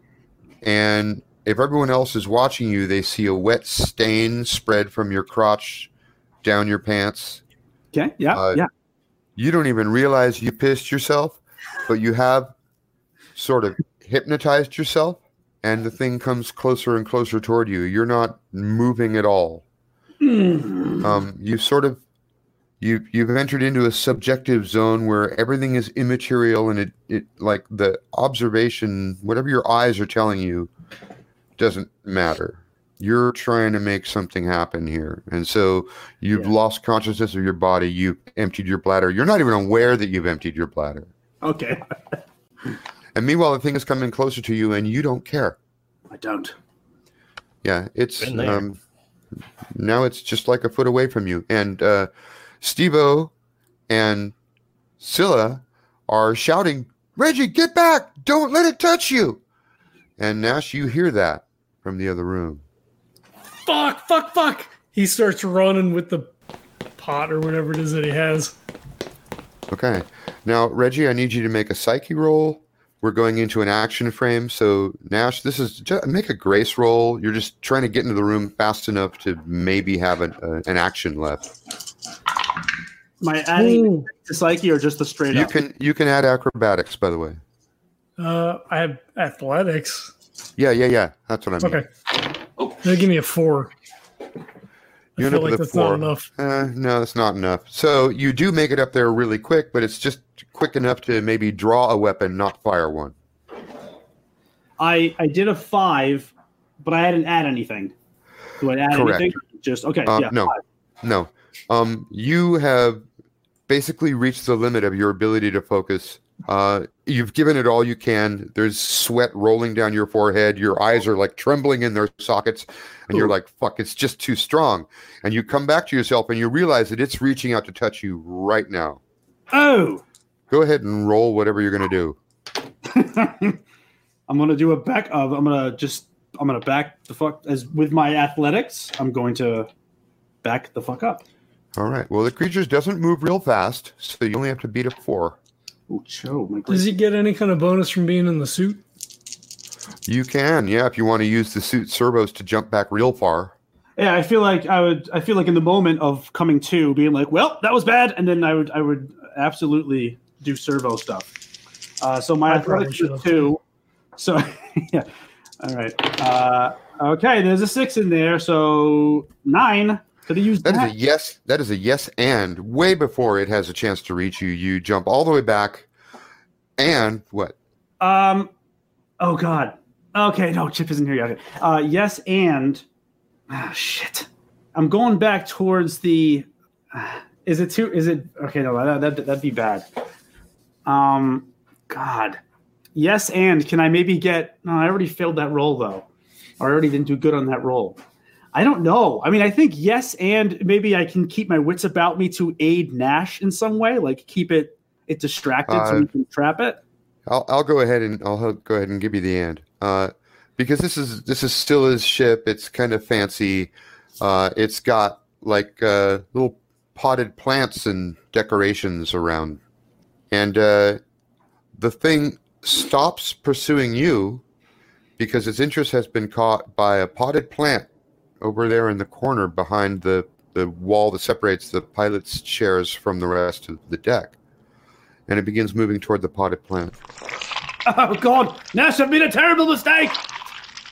and if everyone else is watching you they see a wet stain spread from your crotch down your pants Okay. Yeah. Uh, yeah. you don't even realize you pissed yourself but you have sort of hypnotized yourself and the thing comes closer and closer toward you you're not moving at all Mm. um, you sort of you you've entered into a subjective zone where everything is immaterial and it, it like the observation whatever your eyes are telling you doesn't matter you're trying to make something happen here and so you've Yeah. lost consciousness of your body you've emptied your bladder you're not even aware that you've emptied your bladder Okay. and meanwhile the thing is coming closer to you and you don't care I don't. Yeah, it's Been there. um, now it's just like a foot away from you. And uh, Stevo and Scylla are shouting, "Reggie, get back! Don't let it touch you!" And Nash, you hear that from the other room. fuck, fuck, fuck. He starts running with the pot or whatever it is that he has. Okay, now Reggie, I need you to make a psyche roll. We're going into an action frame. So Nash, this is just make a grace roll. You're just trying to get into the room fast enough to maybe have an, uh, an action left. My adding Ooh. to psyche or just the straight You up? can you can add acrobatics, by the way. Uh, I have athletics. Yeah, yeah, yeah. That's what I mean. Okay. They give me a four. You I end feel up like with a that's not four. enough. Uh, no, that's not enough. So you do make it up there really quick, but it's just quick enough to maybe draw a weapon, not fire one. I I did a five, but I didn't add anything. Do I add Correct. anything? Just okay. Um, yeah. no. five. No. Um, you have basically reached the limit of your ability to focus. Uh, you've given it all you can. There's sweat rolling down your forehead. Your eyes are like trembling in their sockets, and you're like, "Fuck! It's just too strong." And you come back to yourself, and you realize that it's reaching out to touch you right now. Oh, Go ahead and roll whatever you're going to do. I'm gonna do a back. of, I'm gonna just. I'm gonna back the fuck as with my athletics. I'm going to back the fuck up. All right. Well, the creature doesn't move real fast, so you only have to beat a four. Oh, Joe, my Does he get any kind of bonus from being in the suit? You can, yeah, if you want to use the suit servos to jump back real far. Yeah, I feel like I would. I feel like in the moment of coming to, being like, "Well, that was bad," and then I would. I would absolutely do servo stuff. Uh, so my I probably athletics is two. So yeah, all right. Uh, okay, there's a six in there, so nine. Could have used That that. is a yes. That is a yes, and way before it has a chance to reach you, you jump all the way back, and what? Um, oh God. Okay, no, Chip isn't here yet. Okay. Uh, yes, and ah, shit. I'm going back towards the. is it too? Is it okay? No, that, that that'd be bad. Um, God. Yes, and can I maybe get? No, I already failed that roll though. I already didn't do good on that roll. I don't know. I mean, I think yes, and maybe I can keep my wits about me to aid Nash in some way, like keep it it distracted so Uh, we can trap it. I'll I'll go ahead and I'll go ahead and give you the end. Uh, because this is this is still his ship. It's kind of fancy. Uh, it's got like uh, little potted plants and decorations around, and uh, the thing stops pursuing you because its interest has been caught by a potted plant over there in the corner behind the the wall that separates the pilot's chairs from the rest of the deck, and it begins moving toward the potted plant. Oh God, Nash, I've made a terrible mistake.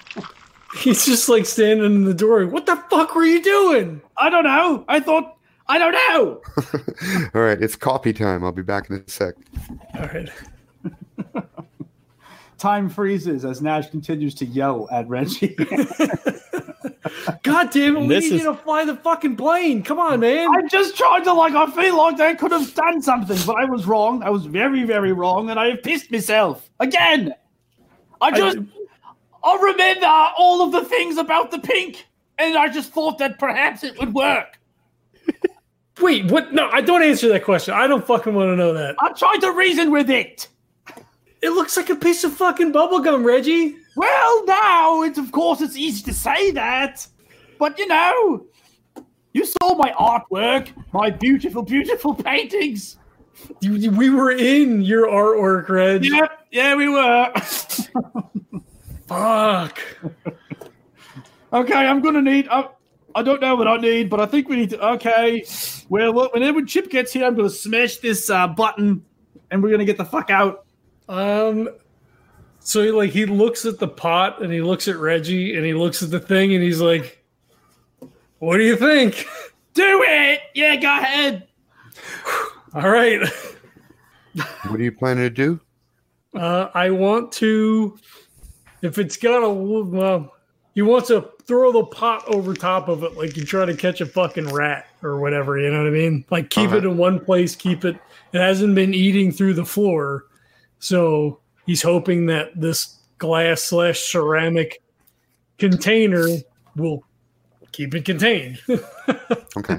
He's just like standing in the doorway. What the fuck were you doing? I don't know. I thought I don't know. All right, it's coffee time. I'll be back in a sec. All right. Time freezes as Nash continues to yell at Reggie. God damn it! We This need is- you to fly the fucking plane. Come on, man. I just tried to like. I feel like I could have done something, but I was wrong. I was very, very wrong, and I have pissed myself again. I just I remember all of the things about the pink, and I just thought that perhaps it would work. Wait, what? No, I don't answer that question. I don't fucking want to know that. I tried to reason with it. It looks like a piece of fucking bubblegum, Reggie. Well, now it's of course it's easy to say that, but you know, you saw my artwork, my beautiful, beautiful paintings. We were in your artwork, Reg. Yep, yeah, we were. Fuck. okay, I'm gonna need. I, I don't know what I need, but I think we need to. Okay, well, look, whenever Chip gets here, I'm gonna smash this uh, button, and we're gonna get the fuck out. Um. So he, like he looks at the pot and he looks at Reggie and he looks at the thing and he's like, "What do you think?" Do it. Yeah, go ahead. All right. What are you planning to do? Uh, I want to. If it's got a well, he wants to throw the pot over top of it like you try to catch a fucking rat or whatever. You know what I mean? Like keep it Uh-huh. in one place. Keep it. It hasn't been eating through the floor, so he's hoping that this glass slash ceramic container will keep it contained. Okay.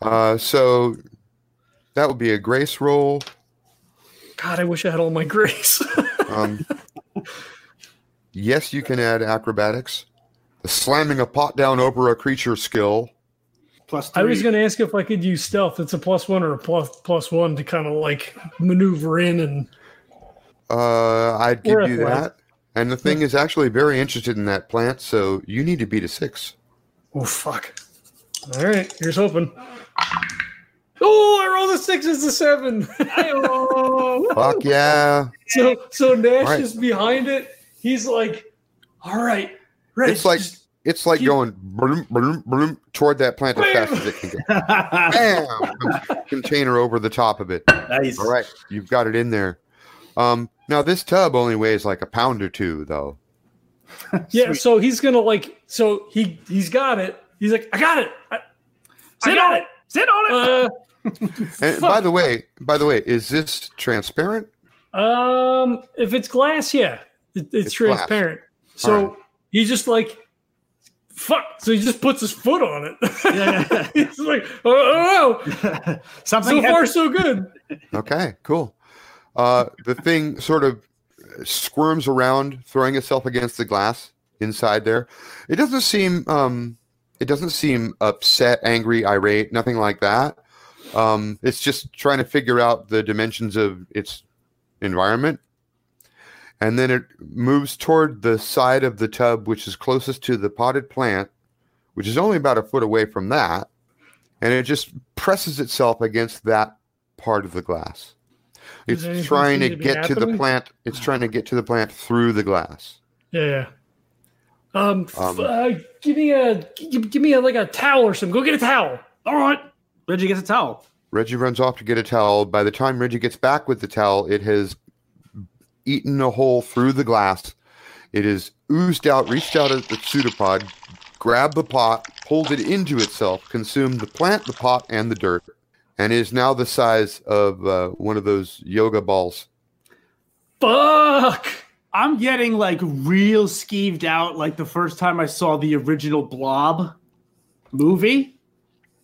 Uh, so that would be a grace roll. God, I wish I had all my grace. Um, yes, you can add acrobatics. The slamming a pot down over a creature skill. Plus three. I was going to ask if I could use stealth. It's a plus one or a plus plus one to kind of like maneuver in and Uh, I'd give Or you that. And the thing is actually very interested in that plant, so you need to beat a six. oh fuck. All right, here's hoping. Oh, I rolled a six as a seven. Fuck yeah. so so Nash Right. is behind it. He's like All right. Reg, It's like it's like You- going broom, broom, broom, toward that plant as fast as it can go. Bam! Comes Container over the top of it. nice. All right, you've got it in there. Um, now this tub only weighs like a pound or two, though. yeah. Sweet. So he's gonna like. So he he's got it. He's like, I got it. I, I Sit got on it. it. Sit on it. Uh, And by the way, by the way, is this transparent? Um, if it's glass, yeah, it, it's, It's glass. transparent. So All right. he just like, fuck. So he just puts his foot on it. Yeah. He's like, oh, oh, oh. Something so far so good. Okay, cool. Uh, the thing sort of squirms around, throwing itself against the glass inside there. It doesn't seem um, it doesn't seem upset, angry, irate, nothing like that. Um, it's just trying to figure out the dimensions of its environment. And then it moves toward the side of the tub, which is closest to the potted plant, which is only about a foot away from that. And it just presses itself against that part of the glass. Does anything It's trying to to be get to the plant. It's trying to get to the plant through the glass. Yeah, yeah. Um, f- Um, uh, give me a give, give me a like a towel or something. Go get a towel. All right. Reggie gets a towel. Reggie runs off to get a towel. By the time Reggie gets back with the towel, it has eaten a hole through the glass. It has oozed out, reached out at the pseudopod, grabbed the pot, pulled it into itself, consumed the plant, the pot, and the dirt, and is now the size of uh, one of those yoga balls. Fuck. I'm getting like real skeeved out like the first time I saw the original Blob movie,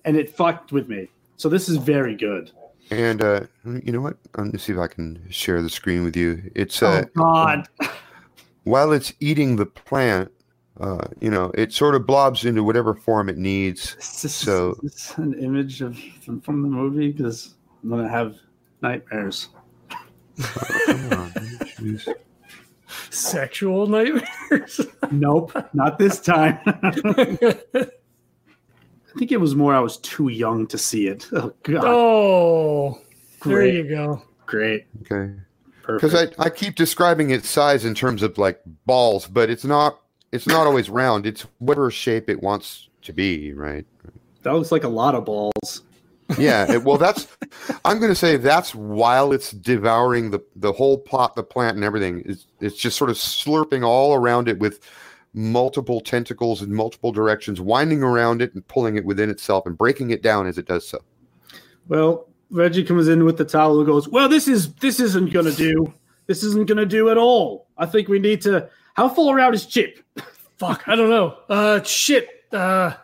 and it fucked with me. So this is very good. And uh, you know what? I'm going to see if I can share the screen with you. It's uh, oh God. while it's eating the plant, uh, you know, it sort of blobs into whatever form it needs. Is this, So- is this an image of from, from the movie? Because I'm gonna have nightmares. Come on. Sexual nightmares. Nope, not this time. I think it was more I was too young to see it. Oh God, oh, there you go. great, Okay. Because I, I keep describing its size in terms of like balls, but it's not it's not always round. It's whatever shape it wants to be, right? that looks like a lot of balls. Yeah. it- well, that's I'm going to say that's while it's devouring the the whole plot, the plant, and everything. It's it's just sort of slurping all around it with multiple tentacles in multiple directions, winding around it and pulling it within itself and breaking it down as it does so. Well, Reggie comes in with the towel and goes, "Well, this is this isn't gonna do. This isn't gonna do at all. I think we need to. How full out is Chip? Fuck, I don't know. Uh, shit. Uh,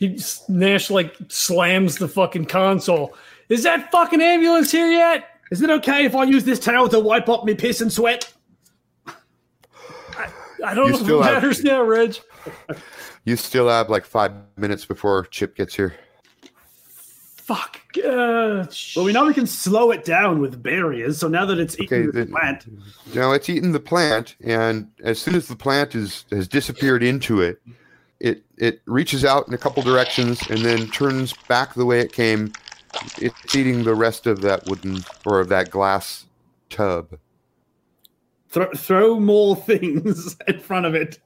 he s- Nash like slams the fucking console. Is that fucking ambulance here yet? Is it okay if I use this towel to wipe up me piss and sweat? I don't You know if it still have- matters now, Reg. You still have like five minutes before Chip gets here. Fuck. Uh, Well, we know we can slow it down with barriers. So now that it's eating Okay, the then- plant, Now it's eaten the plant, and as soon as the plant is has disappeared into it, it it reaches out in a couple directions and then turns back the way it came. It's eating the rest of that wooden or of that glass tub. throw throw more things in front of it.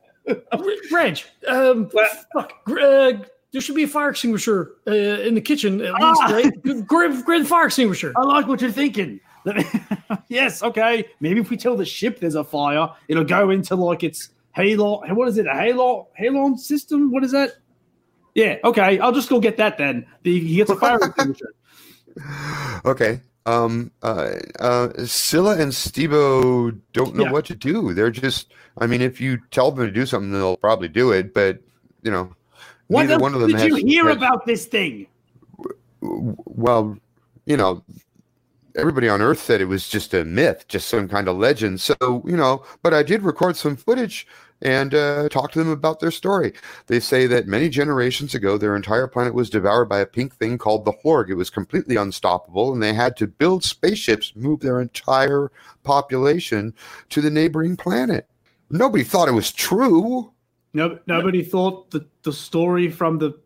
Reg. Um, fuck. Gr- Uh, there should be a fire extinguisher uh, in the kitchen at least, Ah! right? Grab, grab the fire extinguisher. I like what you're thinking. yes, okay. Maybe if we tell the ship there's a fire, it'll go into like its halo. What is it? A halo halon system? What is that? Yeah, okay. I'll just go get that then. He gets a fire extinguisher. Okay. Um. Uh. Uh. Scylla and Stebo don't know Yeah. what to do. They're just. I mean, if you tell them to do something, they'll probably do it. But you know, What neither one of them did has. you hear has- about this thing? well, you know, everybody on Earth said it was just a myth, just some kind of legend. So, you know, but I did record some footage and uh, talk to them about their story. They say that many generations ago, their entire planet was devoured by a pink thing called the Horg. It was completely unstoppable, and they had to build spaceships, move their entire population to the neighboring planet. Nobody thought it was true. No, nobody thought that the story from the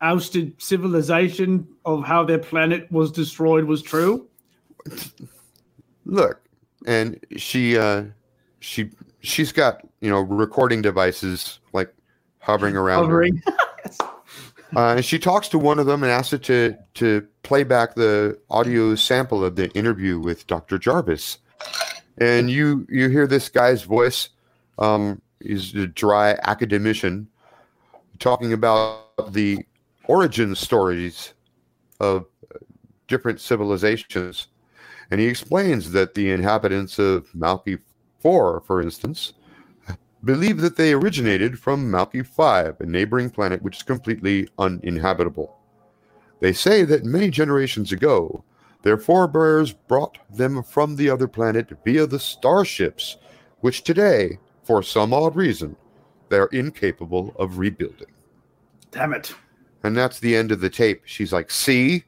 ousted civilization of how their planet was destroyed was true. look and she uh she she's got you know recording devices like hovering around her. Hovering. Uh, and she talks to one of them and asks it to to play back the audio sample of the interview with Dr. Jarvis. And you you hear this guy's voice. Um, he's a dry academician talking about the origin stories of different civilizations. And he explains that the inhabitants of Malky 4, for instance, believe that they originated from Malky 5, a neighboring planet which is completely uninhabitable. They say that many generations ago, their forebears brought them from the other planet via the starships, which today, for some odd reason, they're incapable of rebuilding. Damn it. And that's the end of the tape. She's like, See?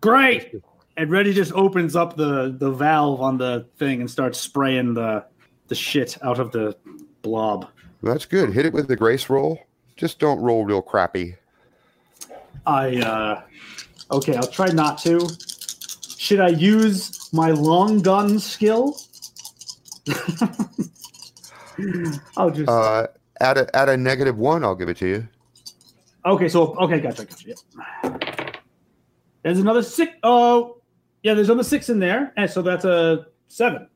Great. And Reggie just opens up the, the valve on the thing and starts spraying the the shit out of the blob. That's good. Hit it with the grace roll. Just don't roll real crappy. I uh okay, I'll try not to. Should I use my long gun skill? I'll just Uh, at a at a negative one, I'll give it to you. okay. So okay, gotcha, gotcha. Yeah. There's another six. Oh, yeah. There's another six in there, and so that's a seven.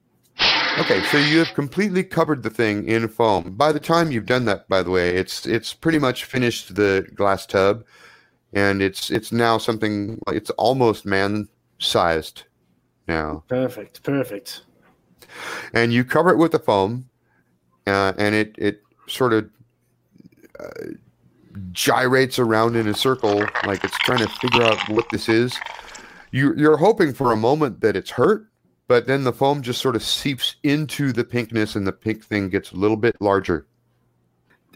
Okay, so you have completely covered the thing in foam. By the time you've done that, by the way, it's it's pretty much finished the glass tub, and it's it's now something it's almost man sized now. Perfect, perfect. And you cover it with the foam, uh, and it it sort of uh, gyrates around in a circle like it's trying to figure out what this is. You you're hoping for a moment that it's hurt, but then the foam just sort of seeps into the pinkness, and the pink thing gets a little bit larger.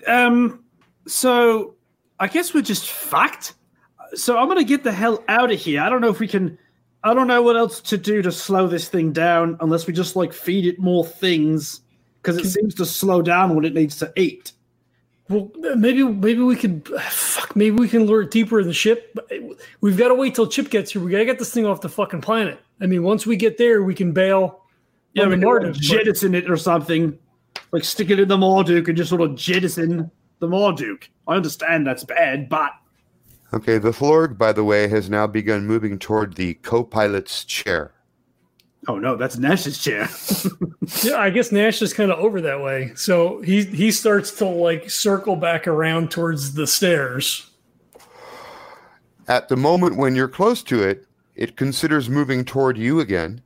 Um, so I guess we're just fucked. So I'm gonna get the hell out of here. I don't know if we can. I don't know what else to do to slow this thing down unless we just like feed it more things because it seems to slow down when it needs to eat. Well, maybe maybe we could fuck. Maybe we can lure it deeper in the ship. We've got to wait till Chip gets here. We got to get this thing off the fucking planet. I mean, once we get there, we can bail. Yeah, on we can like, jettison it or something, like stick it in the Marduk and just sort of jettison the Marduk. I understand that's bad, but Okay, the Florg, by the way, has now begun moving toward the co-pilot's chair. Oh no, that's Nash's chair. Yeah, I guess Nash is kind of over that way. So he he starts to like circle back around towards the stairs. At the moment when you're close to it, it considers moving toward you again,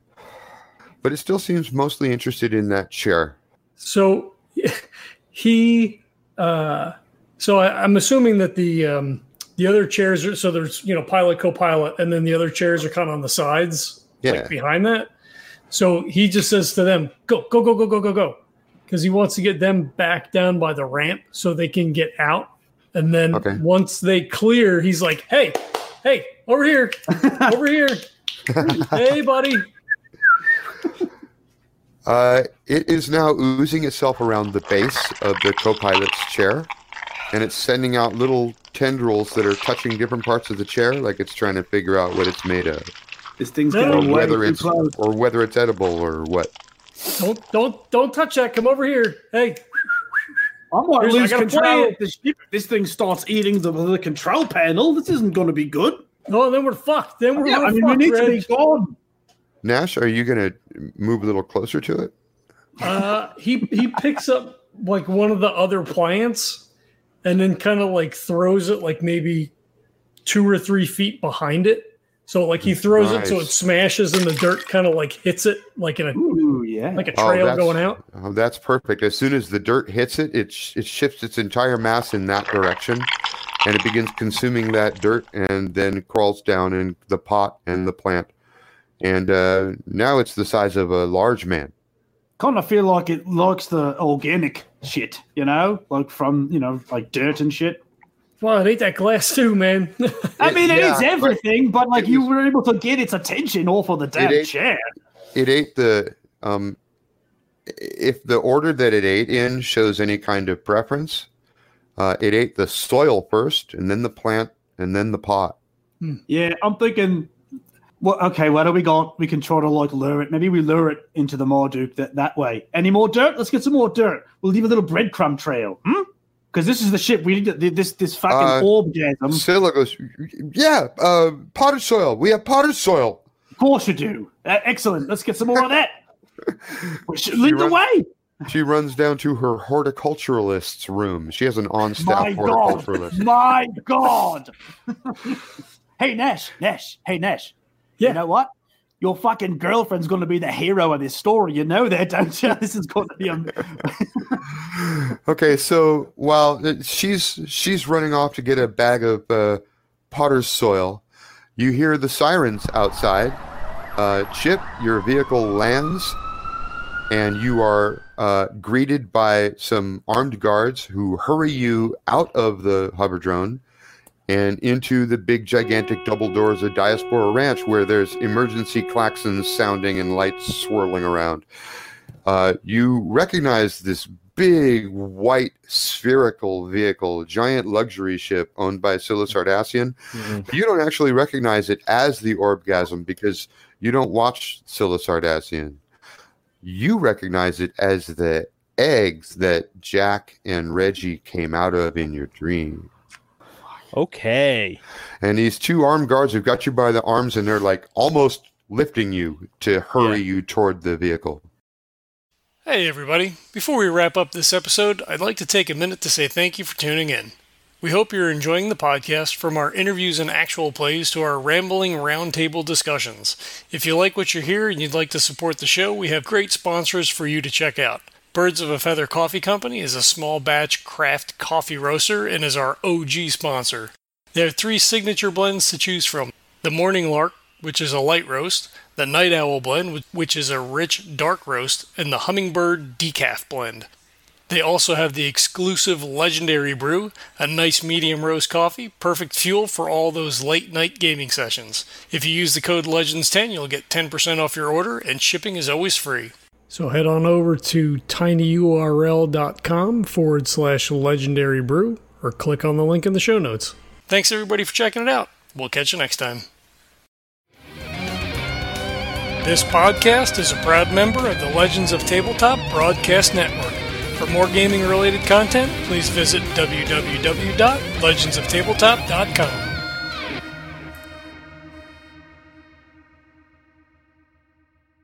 but it still seems mostly interested in that chair. So he, uh, so I, I'm assuming that the um, the other chairs are so there's you know pilot co-pilot and then the other chairs are kind of on the sides Yeah. like behind that. So he just says to them, "Go, go, go, go, go, go, go," because he wants to get them back down by the ramp so they can get out. And then Okay. once they clear, he's like, "Hey, hey, over here, over here, hey, buddy." Uh, it is now oozing itself around the base of the co-pilot's chair, and it's sending out little tendrils that are touching different parts of the chair, like it's trying to figure out what it's made of, this thing's No, getting or way whether it's close. or whether it's edible or what. Don't, don't, don't touch that. Come over here. Hey, I might Here's- I lose gotta control play of if this thing starts eating the, the control panel. This isn't going to be good. no, then we're fucked. Then we're, Yeah, we're I mean, we fucked, need to be gone. Nash, are you going to move a little closer to it? Uh, he he picks up like one of the other plants and then kind of like throws it like maybe two or three feet behind it. So like he throws it so it smashes and the dirt kind of like hits it like in a Ooh, yeah. like a Oh, trail that's- going out. Oh, that's perfect. As soon as the dirt hits it, it, sh- it shifts its entire mass in that direction, and it begins consuming that dirt, and then crawls down in the pot and the plant, and uh, now it's the size of a large man. kind of feel like it likes the organic shit, you know, like from you know, like dirt and shit. Well, it ate that glass too, man. I mean, it yeah, eats everything, but, like you was- were able to get its attention off of the damn ate- chair. It ate the um, if the order that it ate in shows any kind of preference, uh, it ate the soil first, and then the plant, and then the pot. Yeah, I'm thinking Well, okay, what do we got? We can try to like lure it. Maybe we lure it into the Marduk that, that way. Any more dirt? Let's get some more dirt. We'll leave a little breadcrumb trail. Hmm? Because this is the ship we need. To, this this fucking Uh, orbgasm. Scylla goes, yeah, uh, potted soil. We have potted soil. Of course you do. Uh, excellent. Let's get some more of that. We should lead the way. She runs down to her horticulturalist's room. She has an on-staff My God. horticulturalist. My God. hey Nash, Nash. Hey Nash. Yeah. You know what? Your fucking girlfriend's going to be the hero of this story. You know that, don't you? This is going to be a. Okay, so while uh, she's she's running off to get a bag of uh, potter's soil, you hear the sirens outside. Uh, Chip, your vehicle lands, and you are uh, greeted by some armed guards who hurry you out of the hover drone and into the big, gigantic double doors of Diaspora Ranch, where there's emergency klaxons sounding and lights swirling around. Uh, you recognize this big white spherical vehicle, giant luxury ship owned by Scylla Sardassian. You don't actually recognize it as the Orbgasm because you don't watch Scylla Sardassian. You recognize it as the eggs that Jack and Reggie came out of in your dream. Okay. And these two armed guards have got you by the arms and they're like almost lifting you to hurry you toward the vehicle. Hey, everybody. Before we wrap up this episode, I'd like to take a minute to say thank you for tuning in. We hope you're enjoying the podcast from our interviews and actual plays to our rambling roundtable discussions. If you like what you hear and you'd like to support the show, we have great sponsors for you to check out. Birds of a Feather Coffee Company is a small batch craft coffee roaster and is our OG sponsor. They have three signature blends to choose from the Morning Lark, which is a light roast, the Night Owl blend, which is a rich dark roast, and the Hummingbird Decaf blend. They also have the exclusive Legendary Brew, a nice medium roast coffee, perfect fuel for all those late night gaming sessions. If you use the code LEGENDS10, you'll get 10% off your order, and shipping is always free. So head on over to tinyurl.com forward slash legendary brew or click on the link in the show notes. Thanks everybody for checking it out. We'll catch you next time. This podcast is a proud member of the Legends of Tabletop Broadcast Network. For more gaming related content, please visit www.legendsoftabletop.com.